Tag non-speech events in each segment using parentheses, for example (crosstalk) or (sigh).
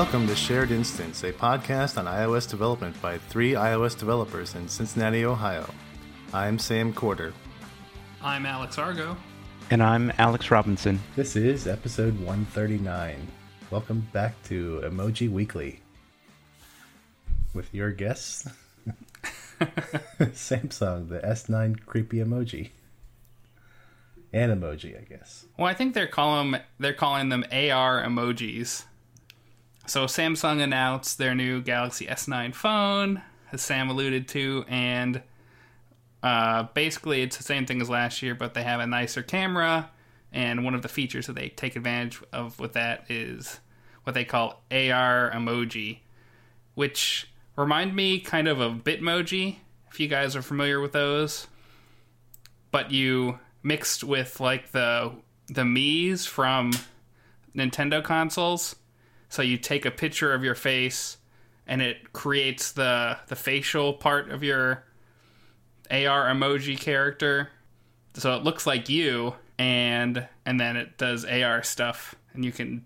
Welcome to Shared Instance, a podcast on iOS development by three iOS developers in Cincinnati, Ohio. I'm Sam Corder. I'm Alex Argo. And I'm Alex Robinson. This is episode 139. Welcome back to Emoji Weekly with your guests (laughs) Samsung, the S9 creepy emoji. An emoji, I guess. Well, I think they're calling they're calling them AR emojis. So Samsung announced their new Galaxy S9 phone, as Sam alluded to, and uh, basically it's the same thing as last year, but they have a nicer camera. And one of the features that they take advantage of with that is what they call AR emoji, which remind me kind of of Bitmoji, if you guys are familiar with those. But you mixed with like the the Mii's from Nintendo consoles. So you take a picture of your face and it creates the the facial part of your AR emoji character. So it looks like you and and then it does AR stuff and you can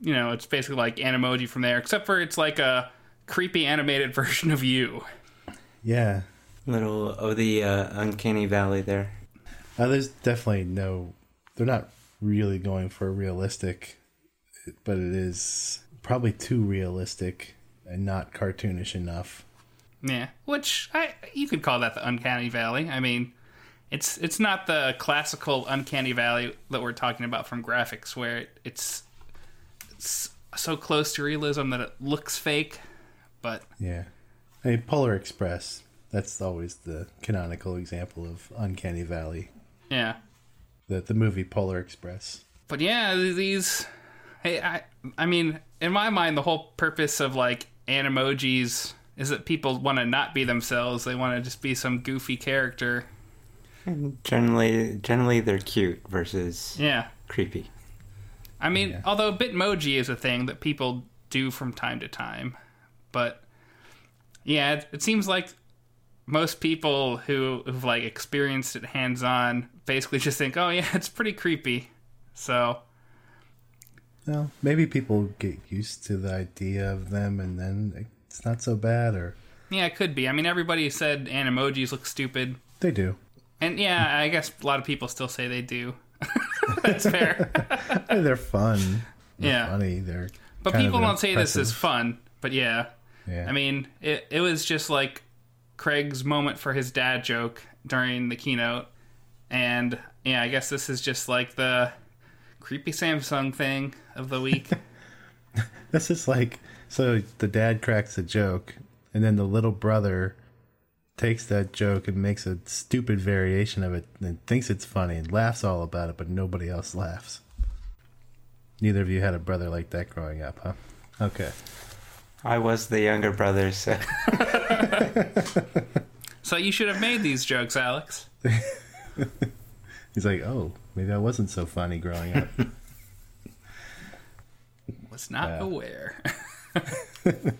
you know, it's basically like Animoji from there except for it's like a creepy animated (laughs) version of you. Yeah. Little of the uh, uncanny valley there. Uh, there's definitely no. They're not really going for realistic, but it is probably too realistic and not cartoonish enough. Yeah, which I you could call that the uncanny valley. I mean, it's it's not the classical uncanny valley that we're talking about from graphics, where it, it's it's so close to realism that it looks fake. But Yeah. I mean, Polar Express. That's always the canonical example of uncanny valley. yeah, The the movie Polar Express. but yeah, these. Hey, I I mean, in my mind, the whole purpose of like animojis is that people want to not be themselves. They want to just be some goofy character. Generally, generally they're cute versus Yeah. creepy. I mean, Yeah. although Bitmoji is a thing that people do from time to time, but yeah, it, it seems like most people who have like experienced it hands on basically just think, "Oh yeah, (laughs) it's pretty creepy." So Well, maybe people get used to the idea of them, and then it's not so bad, or yeah, it could be. I mean, everybody said animojis look stupid, they do. and yeah, I guess a lot of people still say they do. (laughs) That's fair, (laughs) they're fun. They're Yeah. funny. They're but people don't say this is fun. But yeah, Yeah. I mean, it it was just like Craig's moment for his dad joke during the keynote, and yeah, I guess this is just like the creepy Samsung thing of the week. (laughs) This is like so the dad cracks a joke, and then the little brother takes that joke and makes a stupid variation of it and thinks it's funny and laughs all about it, but nobody else laughs. Neither of you had a brother like that growing up, huh? Okay. I was the younger brother, so (laughs) so you should have made these jokes, Alex. (laughs) He's like, oh, maybe I wasn't so funny growing up. (laughs) Was not Yeah. aware. (laughs)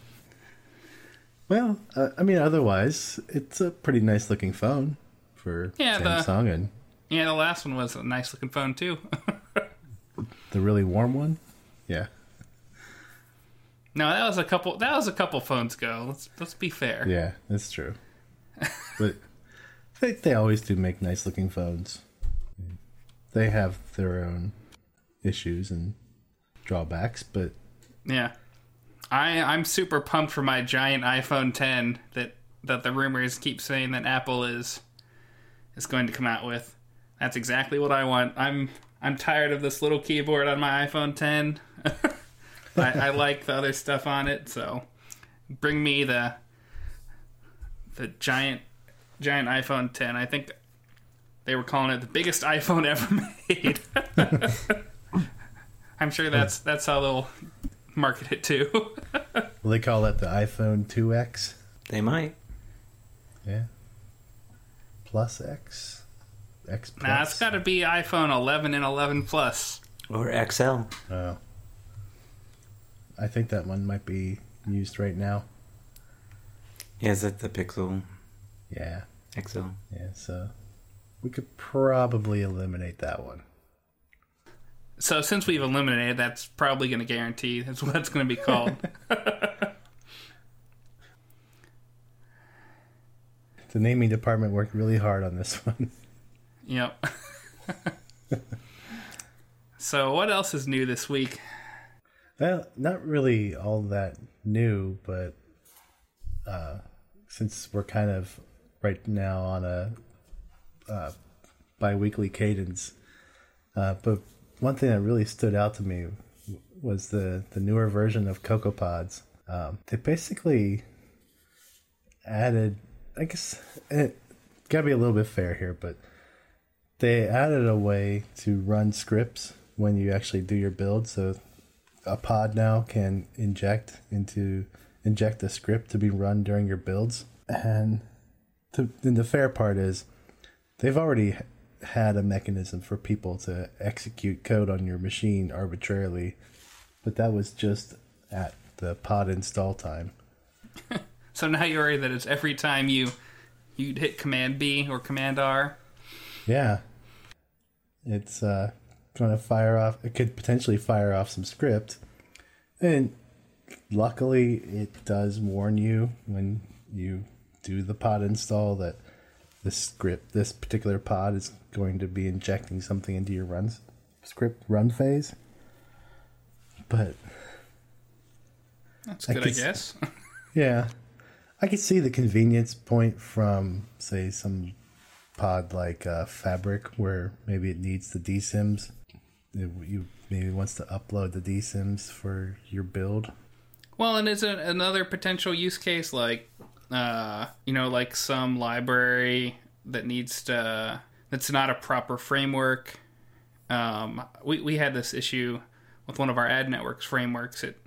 well, uh, I mean, otherwise, it's a pretty nice looking phone for Yeah, the- Samsung and yeah, the last one was a nice looking phone too. (laughs) the really warm one. Yeah. no, that was a couple. That was a couple phones ago. Let's let's be fair. Yeah, that's true. but they, they always do make nice looking phones. They have their own issues and drawbacks, but Yeah. I I'm super pumped for my giant iPhone 10 that that the rumors keep saying that Apple is is going to come out with. That's exactly what I want. I'm I'm tired of this little keyboard on my iPhone 10. (laughs) I, I like the other stuff on it, so bring me the the giant giant iPhone 10. I think they were calling it the biggest (laughs) iPhone ever made. (laughs) I'm sure that's that's how they'll market it too. (laughs) will they call that the iPhone 2X? they might. Yeah. Plus X? X plus? nah, it's got to be iPhone 11 and 11 Plus. Or XL. Oh. I think that one might be used right now. Yeah, is it the Pixel Yeah. XL? Yeah, so we could probably eliminate that one. So since we've eliminated, that's probably going to guarantee that's what it's going to be called. (laughs) The naming department worked really hard on this one. yep. so what else is new this week? Well, not really all that new, but uh, since we're kind of right now on a uh, bi-weekly cadence, uh, but one thing that really stood out to me was the the newer version of CocoaPods. Um, they basically added, I guess, it got to be a little bit fair here, but they added a way to run scripts when you actually do your build. So a pod now can inject into inject a script to be run during your builds. And and the fair part is they've already had a mechanism for people to execute code on your machine arbitrarily, but that was just at the pod install time. (laughs) So now you're worried that it's every time you you hit Command B or Command R. Yeah. It's uh, going to fire off, it could potentially fire off some script. And luckily, it does warn you when you do the pod install that this script, this particular pod is going to be injecting something into your runs script run phase. But That's I good, I, could guess. (laughs) yeah, I could see the convenience point from, say, some pod like uh, Fabric, where maybe it needs the dSYMs. It, you maybe wants to upload the dSYMs for your build. Well, and is it another potential use case like, uh, you know, like some library that needs to that's not a proper framework. Um, we we had this issue with one of our ad networks frameworks. It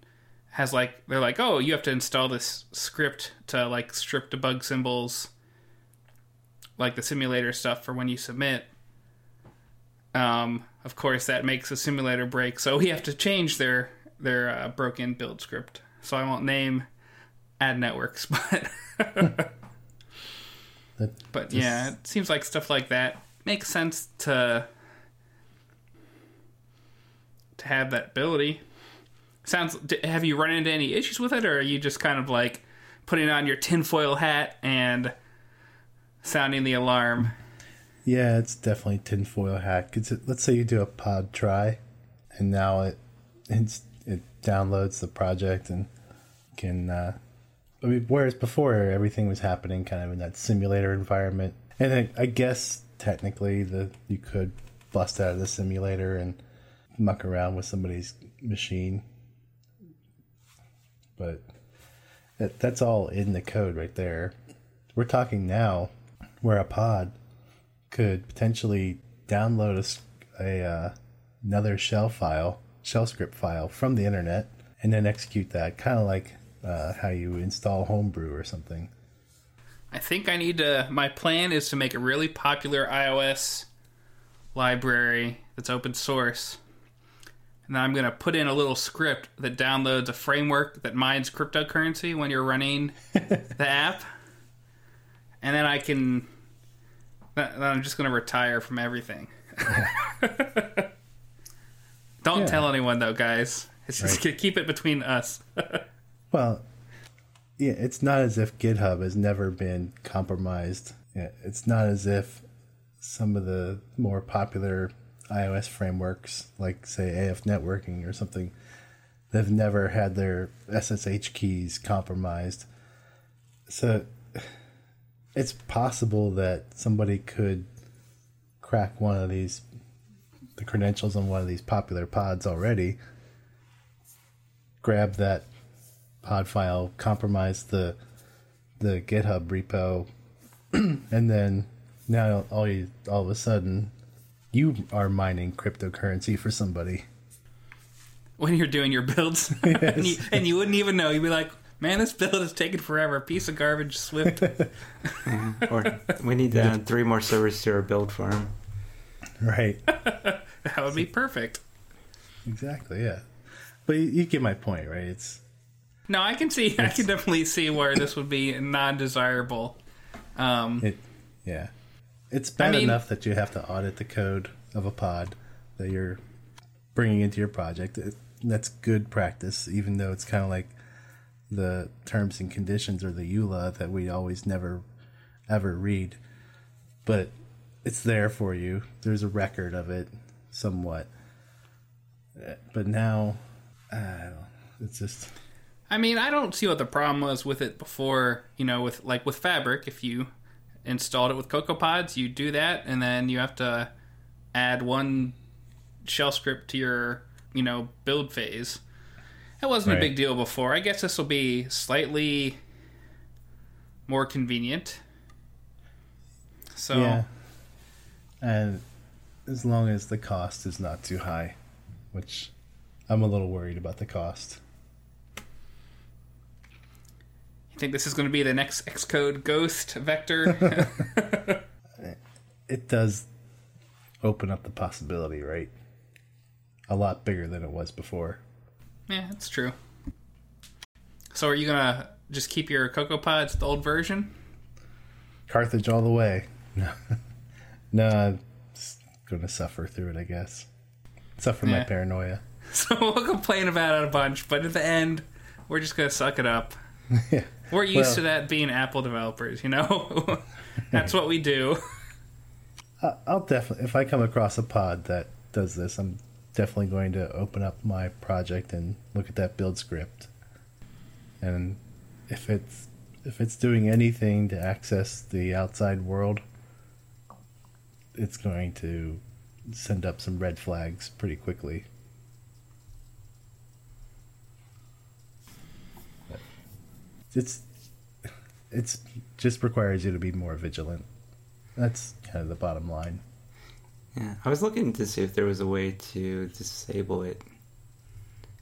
has like they're like, oh, you have to install this script to like strip debug symbols, like the simulator stuff for when you submit. Um, of course, that makes a simulator break, so we have to change their their uh, broken build script. So I won't name ad networks, (laughs) but but just- yeah, it seems like stuff like that makes sense to to have that ability. Sounds. Have you run into any issues with it, or are you just kind of like putting on your tinfoil hat and sounding the alarm? Yeah, it's definitely tinfoil hat. 'Cause it, let's say you do a pod try, and now it it's, it downloads the project and can. Uh, I mean, whereas before everything was happening kind of in that simulator environment, and I, I guess technically the you could bust out of the simulator and muck around with somebody's machine, but that, that's all in the code right there. We're talking now where a pod could potentially download a, a, uh, another shell file, shell script file from the internet, and then execute that, kind of like uh, how you install Homebrew or something. I think I need to. My plan is to make a really popular iOS library that's open source. And then I'm going to put in a little script that downloads a framework that mines cryptocurrency when you're running (laughs) the app. And then I can. Then I'm just going to retire from everything. (laughs) Don't Yeah. tell anyone, though, guys. It's just Right. keep it between us. (laughs) Well, yeah, it's not as if GitHub has never been compromised. It's not as if some of the more popular iOS frameworks, like say AFNetworking or something, they've never had their SSH keys compromised. So it's possible that somebody could crack one of these the credentials on one of these popular pods already grab that pod file, compromise the the GitHub repo, (clears throat) and then now all you all of a sudden you are mining cryptocurrency for somebody. when you're doing your builds, (laughs) (laughs) and, you, and you wouldn't even know. You'd be like, "Man, this build is taking forever. Piece of garbage, Swift." (laughs) Or we need to add three more servers to our build farm. Right. that would be perfect. exactly, yeah. But you, you get my point, right? It's No, I can see. I can definitely see where this would be non-desirable. Um, it yeah. It's bad mean- enough that you have to audit the code of a pod that you're bringing into your project. It, that's good practice, even though it's kind of like the terms and conditions or the EULA that we always never ever read. But it's there for you. There's a record of it, somewhat. Uh, But now, I don't know. It's just I mean, I don't see what the problem was with it before. You know, with like with Fabric, if you installed it with CocoaPods, you do that, and then you have to add one shell script to your you know build phase. That wasn't a big deal before. I guess this will be slightly more convenient. So yeah. And as long as the cost is not too high, which I'm a little worried about the cost. you think this is going to be the next XcodeGhost vector? (laughs) It does open up the possibility, right? A lot bigger than it was before. yeah, that's true. So are you gonna just keep your CocoaPods the old version? Carthage all the way. No, (laughs) no I'm gonna suffer through it, I guess. Suffer my paranoia. (laughs) So we'll complain about it a bunch, but at the end, we're just gonna suck it up. yeah. We're used Well- to that being Apple developers, you know. (laughs) That's what we do. I'll definitely, if I come across a pod that does this, I'm definitely going to open up my project and look at that build script. And if it's if it's doing anything to access the outside world, it's going to send up some red flags pretty quickly. It's it's just requires you to be more vigilant. That's kind of the bottom line. Yeah, I was looking to see if there was a way to disable it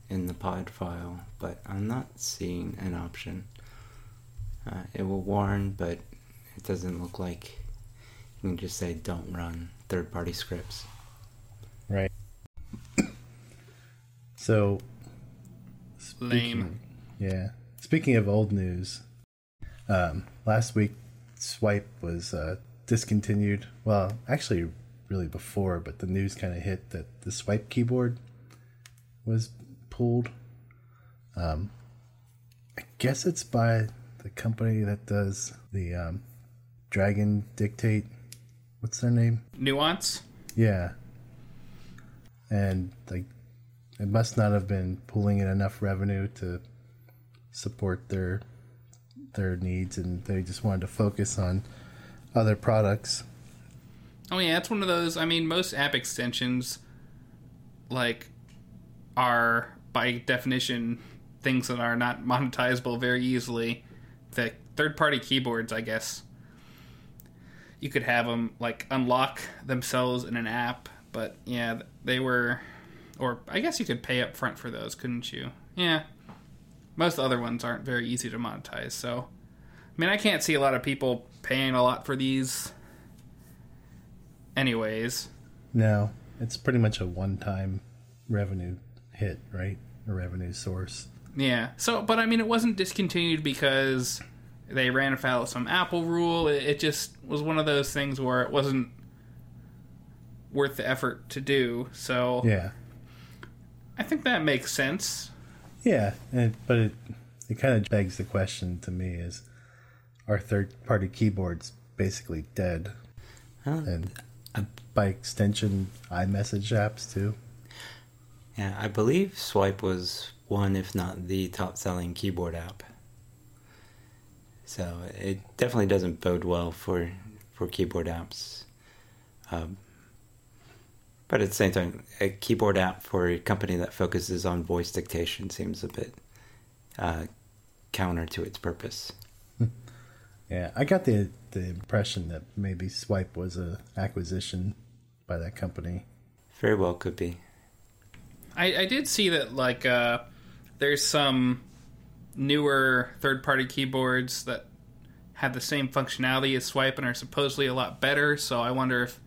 in the pod file, but I'm not seeing an option. Uh, it will warn, but it doesn't look like you can just say don't run third party scripts. Right. (coughs) So, Lame. yeah. Speaking of old news, um, last week Swipe was uh, discontinued. Well, actually, really before, but the news kind of hit that the Swipe keyboard was pulled. Um, I guess it's by the company that does the um, Dragon Dictate. What's their name? Nuance. Yeah. And like it must not have been pulling in enough revenue to support their their needs and they just wanted to focus on other products. Oh yeah, that's one of those. I mean, most app extensions, like, are by definition things that are not monetizable very easily. The third-party keyboards, I guess, you could have them like unlock themselves in an app, but yeah, they were, or I guess you could pay up front for those, couldn't you? Yeah, most other ones aren't very easy to monetize. So, I mean, I can't see a lot of people paying a lot for these anyways. No, it's pretty much a one-time revenue hit, right? A revenue source. Yeah. So, but I mean, it wasn't discontinued because they ran afoul of some Apple rule. It, it just was one of those things where it wasn't worth the effort to do. So, Yeah. I think that makes sense. Yeah, and, but it it kind of begs the question to me is are third-party keyboards basically dead? Huh? And by extension, iMessage apps too. Yeah, I believe Swipe was one, if not the top selling keyboard app. So it definitely doesn't bode well for, for keyboard apps. Um, but at the same time, a keyboard app for a company that focuses on voice dictation seems a bit uh, counter to its purpose. Yeah, I got the the impression that maybe Swipe was a acquisition by that company. Very well could be. I, I did see that like uh, there's some newer third-party keyboards that have the same functionality as Swipe and are supposedly a lot better. So I wonder if if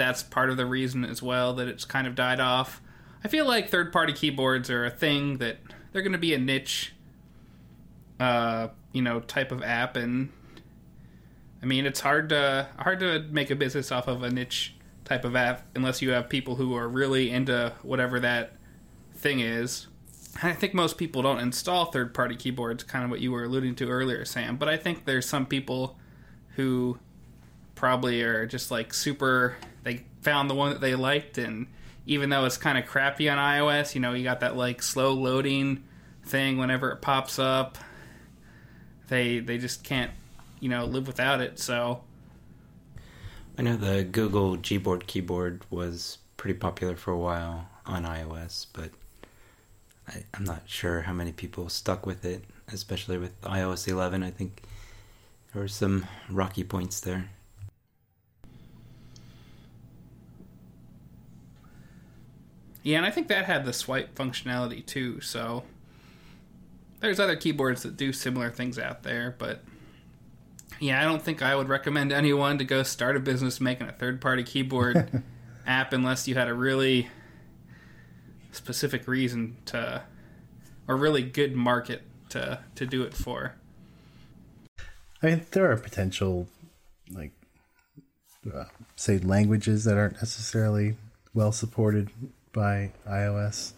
that's part of the reason as well that it's kind of died off. I feel like third-party keyboards are a thing that they're going to be a niche, uh, you know, type of app, and I mean it's hard to hard to make a business off of a niche type of app unless you have people who are really into whatever that thing is. I think most people don't install third party keyboards, kind of what you were alluding to earlier, Sam. But I think there's some people who probably are just like super, they found the one that they liked, and even though it's kind of crappy on iOS, you know, you got that like slow loading thing whenever it pops up. They they just can't, you know, live without it. So I know the Google Gboard keyboard was pretty popular for a while on iOS, but I, I'm not sure how many people stuck with it, especially with iOS 11. I think there were some rocky points there. Yeah, and I think that had the swipe functionality too. So there's other keyboards that do similar things out there, but yeah, I don't think I would recommend anyone to go start a business making a third-party keyboard (laughs) app unless you had a really specific reason to or really good market to to do it for. I mean, there are potential, like, uh, say, languages that aren't necessarily well supported by iOS.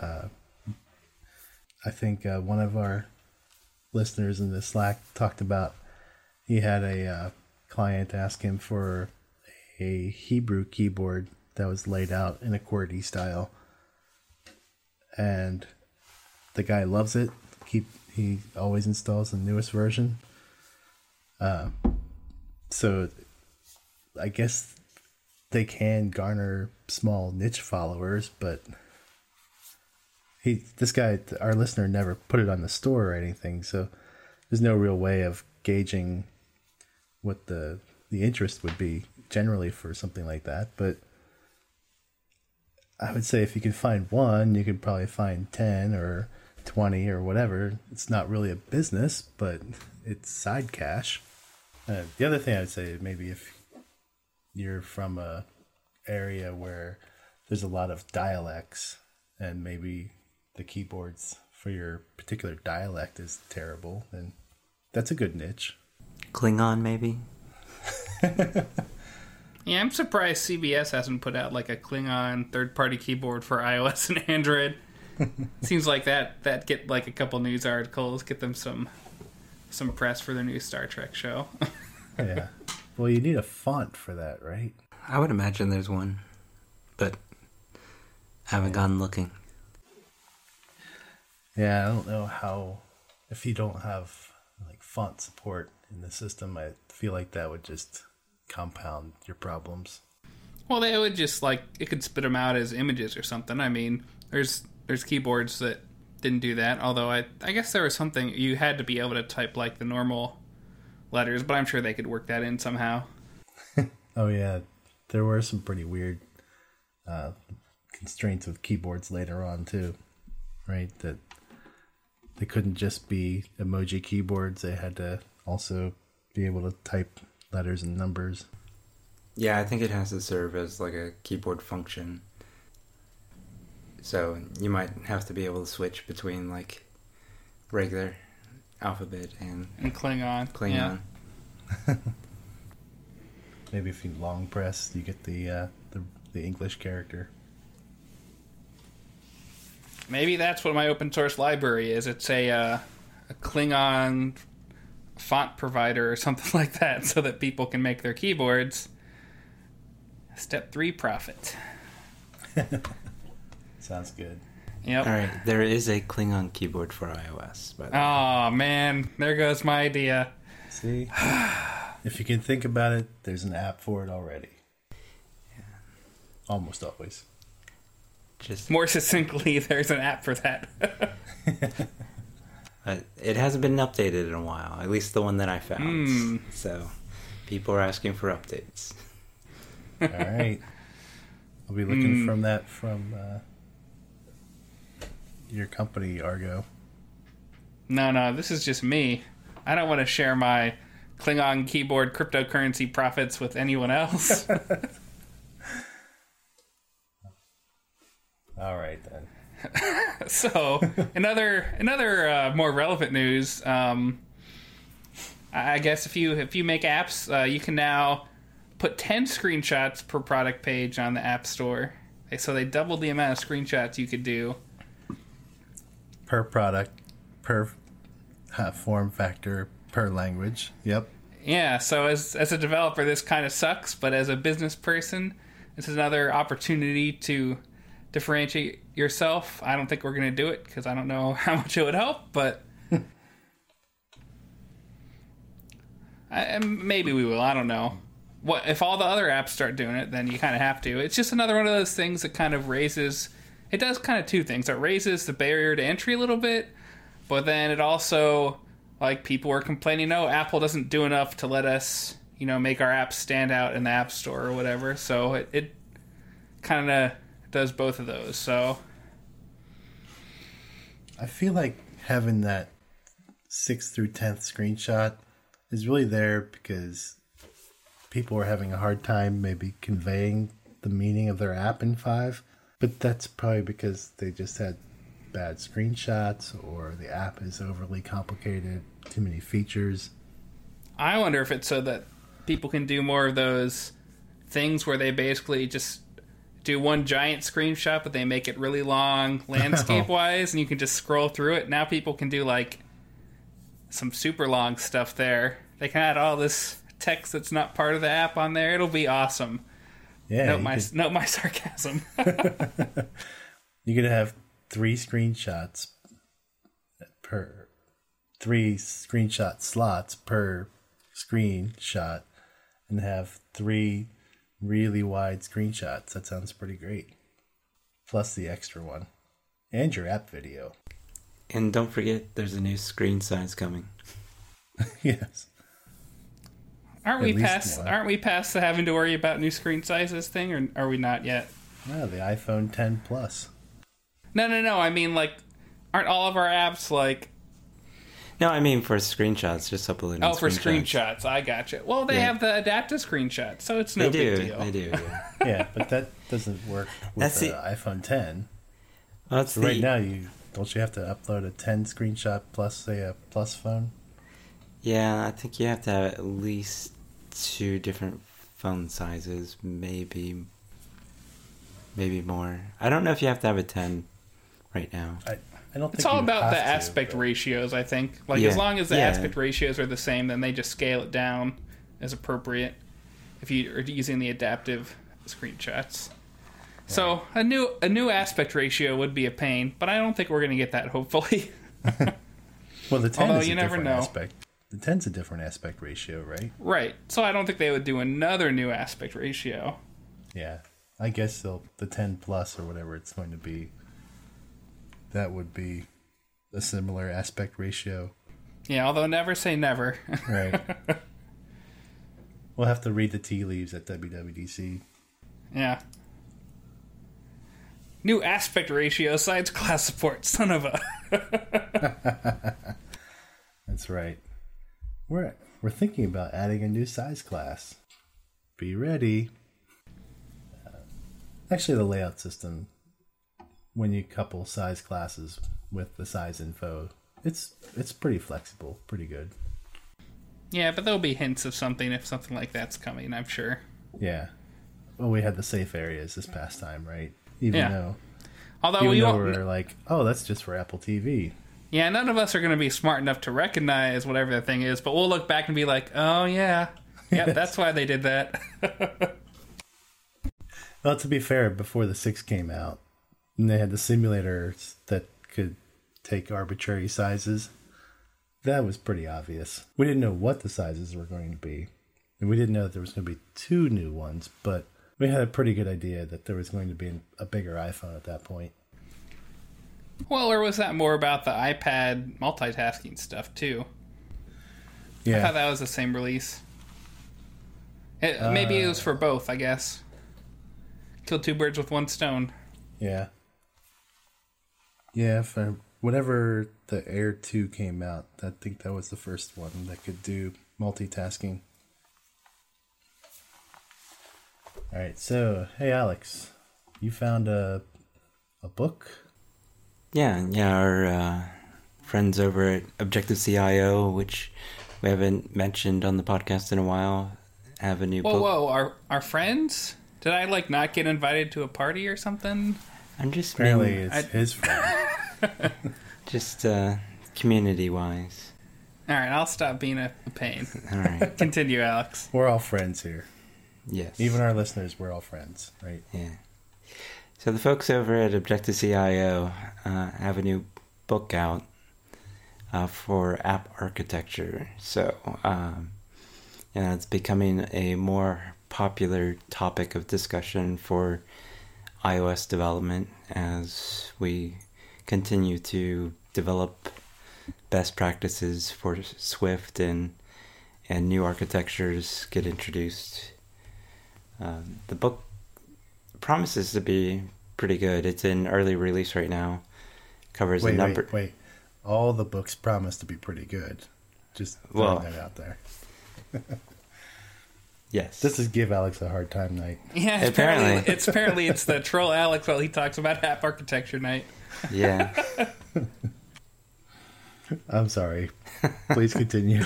Uh, I think uh, one of our listeners in the Slack talked about he had a uh, client ask him for a Hebrew keyboard that was laid out in a QWERTY style, and the guy loves it. Keep he always installs the newest version. Uh, so I guess they can garner small niche followers, but he this guy our listener never put it on the store or anything, so there's no real way of gauging what the the interest would be generally for something like that, but I would say if you could find one, you could probably find 10 or 20 or whatever. It's not really a business, but it's side cash. Uh, the other thing I would say maybe if you're from a area where there's a lot of dialects and maybe the keyboards for your particular dialect is terrible, then that's a good niche. Klingon, maybe? (laughs) Yeah, I'm surprised CBS hasn't put out like a Klingon third-party keyboard for iOS and Android. (laughs) Seems like that that get like a couple news articles, get them some some press for their new Star Trek show. (laughs) Yeah. Well, you need a font for that, right? I would imagine there's one, but I haven't gone looking. Yeah, I don't know how if you don't have like font support in the system, I feel like that would just compound your problems. well, they would just like it could spit them out as images or something. I mean, there's there's keyboards that didn't do that. Although I I guess there was something you had to be able to type like the normal letters, but I'm sure they could work that in somehow. (laughs) Oh yeah, there were some pretty weird uh, constraints with keyboards later on too, right? That they couldn't just be emoji keyboards; they had to also be able to type letters and numbers. Yeah, I think it has to serve as like a keyboard function. So you might have to be able to switch between like regular alphabet and And Klingon. Klingon. Yeah. (laughs) Maybe if you long press, you get the uh, the, the English character. Maybe that's what my open source library is. It's a uh, a Klingon font provider or (laughs) something like that, so that people can make their keyboards. Step three profit. (laughs) Sounds good. Yep. All right, there is a Klingon keyboard for iOS, but Oh man, there goes my idea. See, (sighs) if you can think about it, there's an app for it already. Almost always. just More succinctly, (laughs) there's an app for that. (laughs) uh, it hasn't been updated in a while. At least the one that I found. Hmm. So people are asking for updates. All right. I'll be looking from that from uh, your company, Argo. no, no, this is just me. I don't want to share my Klingon keyboard cryptocurrency profits with anyone else. (laughs) All right then. (laughs) so another another uh, more relevant news. Um, I guess if you if you make apps, uh, you can now put 10 screenshots per product page on the App Store. So they doubled the amount of screenshots you could do. Per product, per uh, form factor, per language. Yep. Yeah, so as as a developer this kind of sucks, but as a business person, this is another opportunity to differentiate yourself. I don't think we're going to do it because I don't know (laughs) how much it would help, but (laughs) I, maybe we will. I don't know. What if all the other apps start doing it? Then you kind of have to. It's just another one of those things that kind of raises. It does kind of two things. It raises the barrier to entry a little bit, but then it also like people were complaining, no, Apple doesn't do enough to let us, you know, make our apps stand out in the App Store or whatever. So it, it kind of does both of those. So I feel like having that sixth through tenth screenshot is really there because people were having a hard time maybe conveying the meaning of their app in five. But that's probably because they just had bad screenshots or the app is overly complicated, too many features. I wonder if it's so that people can do more of those things where they basically just do one giant screenshot, but they make it really long (laughs) landscape wise, and you can just scroll through it. Now people can do like some super long stuff there. They can add all this text that's not part of the app on there. It'll be awesome. Yeah. Note my could- (laughs) note my sarcasm. (laughs) (laughs) You could have three screenshots per three screenshot slots per screenshot and have three really wide screenshots. That sounds pretty great. Plus the extra one. And your app video. And don't forget, there's a new screen size coming. yes. Aren't At we past? one. Aren't we past the having to worry about new screen sizes thing, or are we not yet? Ah, the iPhone 10 Plus. No, no, no. I mean, like, aren't all of our apps like? No, I mean for screenshots, just uploading. Oh, for screenshots. screenshots. I gotcha. Well, they Yeah. have the adaptive screenshot, so it's no They big deal. They do. Yeah. (laughs) Yeah, but that doesn't work with That's the the- iPhone 10. Well, that's Right the- now, you don't you have to upload a 10 screenshot plus say a plus phone? Yeah, I think you have to have at least two different phone sizes, maybe, maybe more. I don't know if you have to have a ten right now. I, I don't think It's all about the to, aspect but- ratios, I think. Like, Yeah. as long as the Yeah. aspect ratios are the same, then they just scale it down as appropriate if you are using the adaptive screenshots. So a new a new aspect ratio would be a pain, but I don't think we're going to get that. Hopefully, (laughs) Well, the 10 Although is you a never different know. aspect. The 10's a different aspect ratio, right? right? So I don't think they would do another new aspect ratio. Yeah. I guess they'll the 10 plus or whatever it's going to be. That would be a similar aspect ratio. Yeah, although never say never. Right. (laughs) we'll have to read the tea leaves at WWDC. yeah. New aspect ratio sides class support. Son of a. (laughs) (laughs) That's right. We're we're thinking about adding a new size class. Be ready. Uh, actually, the layout system, when you couple size classes with the size info, it's it's pretty flexible, pretty good. Yeah, but there'll be hints of something if something like that's coming, I'm sure. Yeah. Well, we had the safe areas this past time, right? Even Yeah. though, Although even we though we're like, oh, that's just for Apple TV. Yeah, none of us are going to be smart enough to recognize whatever the thing is, but we'll look back and be like, oh yeah, yeah, (laughs) that's why they did that. Well, to be fair, before the six came out, and they had the simulators that could take arbitrary sizes. That was pretty obvious. We didn't know what the sizes were going to be, and we didn't know that there was going to be two new ones. But we had a pretty good idea that there was going to be a bigger iPhone at that point. Well, or was that more about the iPad multitasking stuff too? Yeah, I thought that was the same release. It, uh, maybe it was for both, I guess. Kill two birds with one stone. yeah, yeah. For whatever the Air Two came out, I think that was the first one that could do multitasking. All right, so hey Alex, you found a a book. Yeah, yeah. Our uh, friends over at Objective CIO, which we haven't mentioned on the podcast in a while, have a new. whoa, whoa, our our friends? Did I like not get invited to a party or something? I'm just Apparently, mean, it's I- his friend. (laughs) just uh, community wise. All right, I'll stop being a, a pain. All right. (laughs) Continue, Alex. We're all friends here. yes. Even our listeners, we're all friends, right? Yeah. So the folks over at Objective CIO uh, have a new book out uh, for app architecture. So, um, it's becoming a more popular topic of discussion for iOS development as we continue to develop best practices for Swift and and new architectures get introduced. Um, the book promises to be pretty good. It's in early release right now. Covers a Wait, number. wait, wait. All the books promise to be pretty good. Just throwing Well- that out there. (laughs) Yes. This is give Alex a hard time night. Yeah, it's Apparently. apparently it's apparently it's the (laughs) troll Alex while he talks about app architecture night. yeah. (laughs) I'm sorry. Please continue.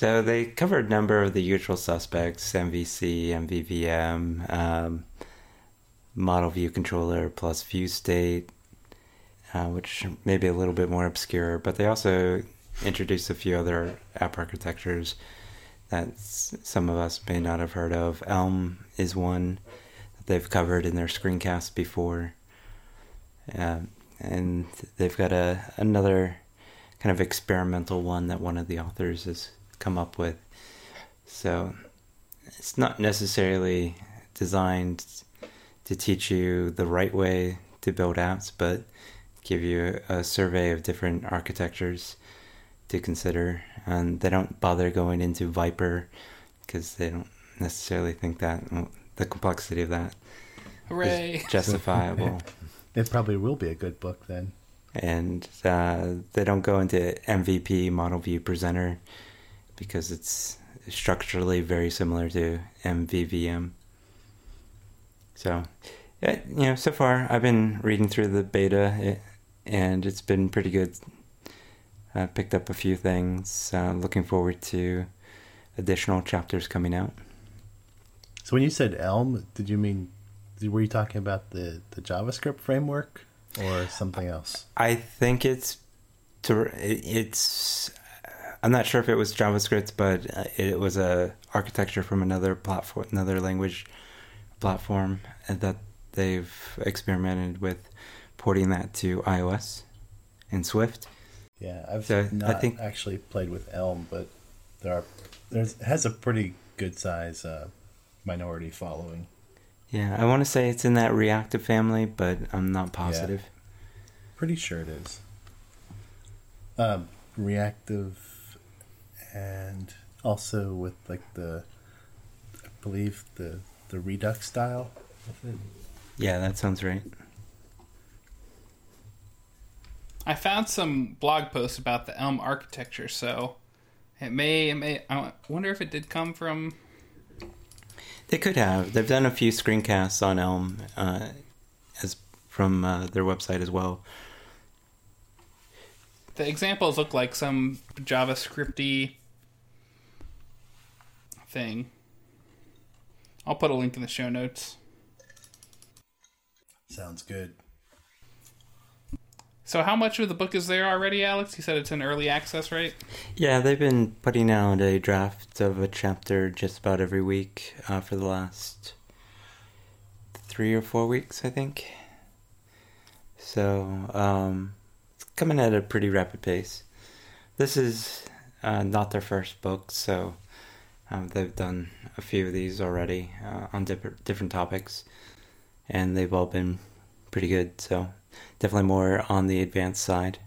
So they covered a number of the usual suspects: MVC, MVVM, um, Model View Controller plus View State, uh, which may be a little bit more obscure. But they also introduced a few other app architectures that some of us may not have heard of. Elm is one that they've covered in their screencasts before, Um and they've got a another kind of experimental one that one of the authors has come up with. So it's not necessarily designed to teach you the right way to build apps, but give you a survey of different architectures to consider. And they don't bother going into Viper because they don't necessarily think that the complexity of that Hooray! is (laughs) justifiable. (laughs) It probably will be a good book then. and uh, they don't go into MVP Model View Presenter because it's structurally very similar to MVVM. So, yeah, you know, so far I've been reading through the beta, it, and it's been pretty good. I picked up a few things. Uh, looking forward to additional chapters coming out. So when you said Elm, did you mean were you talking about the the JavaScript framework or something else? I think it's to it's I'm not sure if it was JavaScript, but uh, it was a architecture from another platform, another language platform that they've experimented with porting that to iOS and Swift. Yeah, I've So, I not think- actually played with Elm, but there are there's has a pretty good size uh, minority following. Yeah, I want to say it's in that reactive family, but I'm not positive. Pretty sure it is. Um, reactive, and also with like the, I believe the the Redux style. with. Yeah, that sounds right. I found some blog posts about the Elm architecture, so it may it may. I wonder if it did come from. They could have. They've done a few screencasts on Elm, uh, as from uh, their website as well. The examples look like some JavaScripty thing. I'll put a link in the show notes. Sounds good. So, how much of the book is there already, Alex? You said it's in early access, right? Yeah, they've been putting out a draft of a chapter just about every week uh, for the last three or four weeks, I think. So, um, it's coming at a pretty rapid pace. This is uh, not their first book, so um, they've done a few of these already uh, on different different topics, and they've all been pretty good. So, definitely more on the advanced side.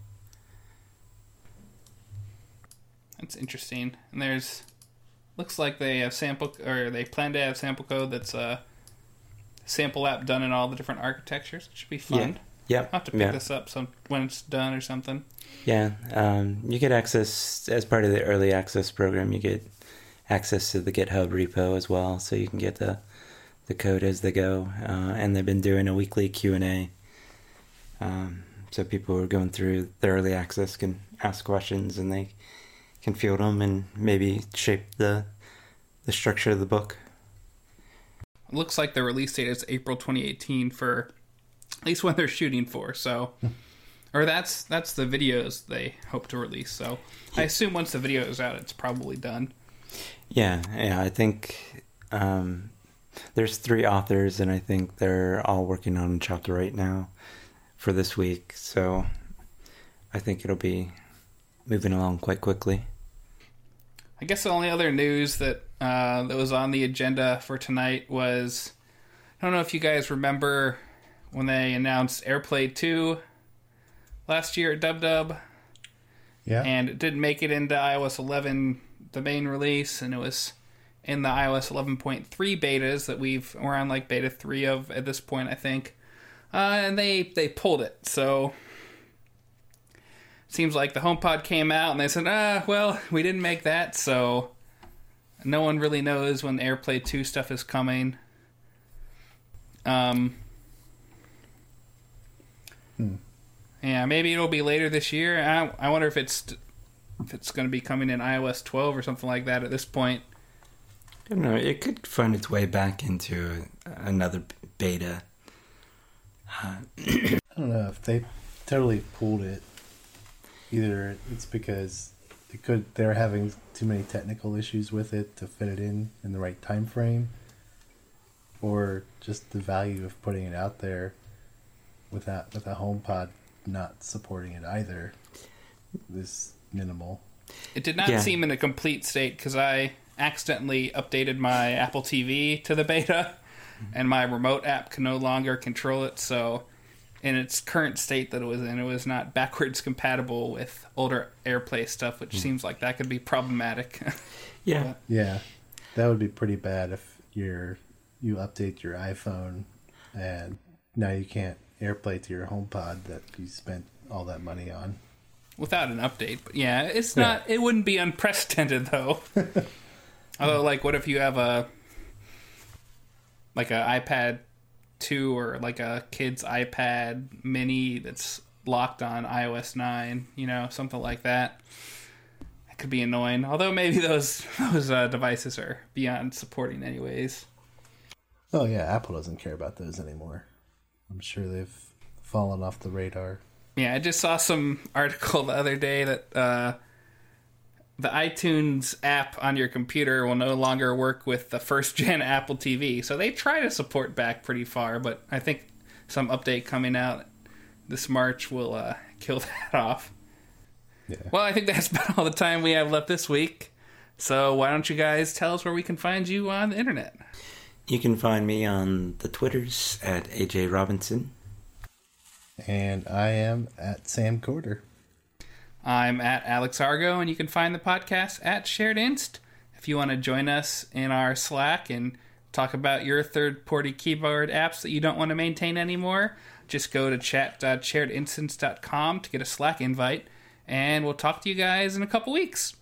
That's interesting. And there's looks like they have sample or they plan to have sample code that's a sample app done in all the different architectures. It should be fun. Yeah, I'll have to pick yeah. this up some when it's done or something. Yeah, um, you get access as part of the early access program. You get access to the GitHub repo as well, so you can get the the code as they go. Uh, and they've been doing a weekly Q and A, um, so people who are going through the early access can ask questions, and they can field them and maybe shape the the structure of the book. It looks like the release date is April 2018 for at least when they're shooting for. So, or that's that's the videos they hope to release. So, I assume once the video is out, it's probably done. Yeah, yeah. I think um, there's three authors, and I think they're all working on a chapter right now for this week. So, I think it'll be moving along quite quickly. I guess the only other news that uh, that was on the agenda for tonight was I don't know if you guys remember when they announced AirPlay 2 last year at DubDub, Yeah. and it didn't make it into iOS 11, the main release, and it was in the iOS 11.3 betas that we've we're on like beta three of at this point, I think, uh, and they they pulled it. So seems like the HomePod came out and they said, ah, well, we didn't make that, so no one really knows when AirPlay 2 stuff is coming. Um, Yeah, maybe it'll be later this year. I, I wonder if it's if it's going to be coming in iOS 12 or something like that at this point. I don't know. It could find its way back into another beta. I don't know if they totally pulled it. Either it's because it could they're having too many technical issues with it to fit it in in the right time frame, or just the value of putting it out there without with a HomePod not supporting it either is minimal. It did not Yeah. seem in a complete state because I accidentally updated my Apple TV to the beta, mm-hmm. and my remote app can no longer control it. So, in its current state that it was in, it was not backwards compatible with older AirPlay stuff, which hmm. seems like that could be problematic. (laughs) Yeah. Yeah, that would be pretty bad if you're you update your iPhone and now you can't AirPlay to your HomePod that you spent all that money on. Without an update. But yeah, it's Yeah. not. It wouldn't be unprecedented though. (laughs) Although, like, what if you have a like a iPad two or like a kid's iPad Mini that's locked on iOS nine? You know, something like that. It could be annoying. Although maybe those (laughs) those uh, devices are beyond supporting anyways. Oh yeah, Apple doesn't care about those anymore. I'm sure they've fallen off the radar. Yeah, I just saw some (laughs) article the other day that uh, the iTunes app on your computer will no longer work with the first (laughs) gen Apple TV. So they try to support back pretty far, but I think some update coming out this March will uh, (laughs) kill that off. Yeah. Well, I think that's about all the time we have left this week. So why don't you guys tell us where we can find you on the internet? You can find me on the Twitters at AJ Robinson. And I am at Sam Corder. I'm at Alex Argo, and you can find the podcast at Shared Inst. If you want to join us in our Slack and talk about your third party keyboard apps that you don't want to maintain anymore, just go to chat.sharedinstance.com to get a Slack invite, and we'll talk to you guys in a couple weeks.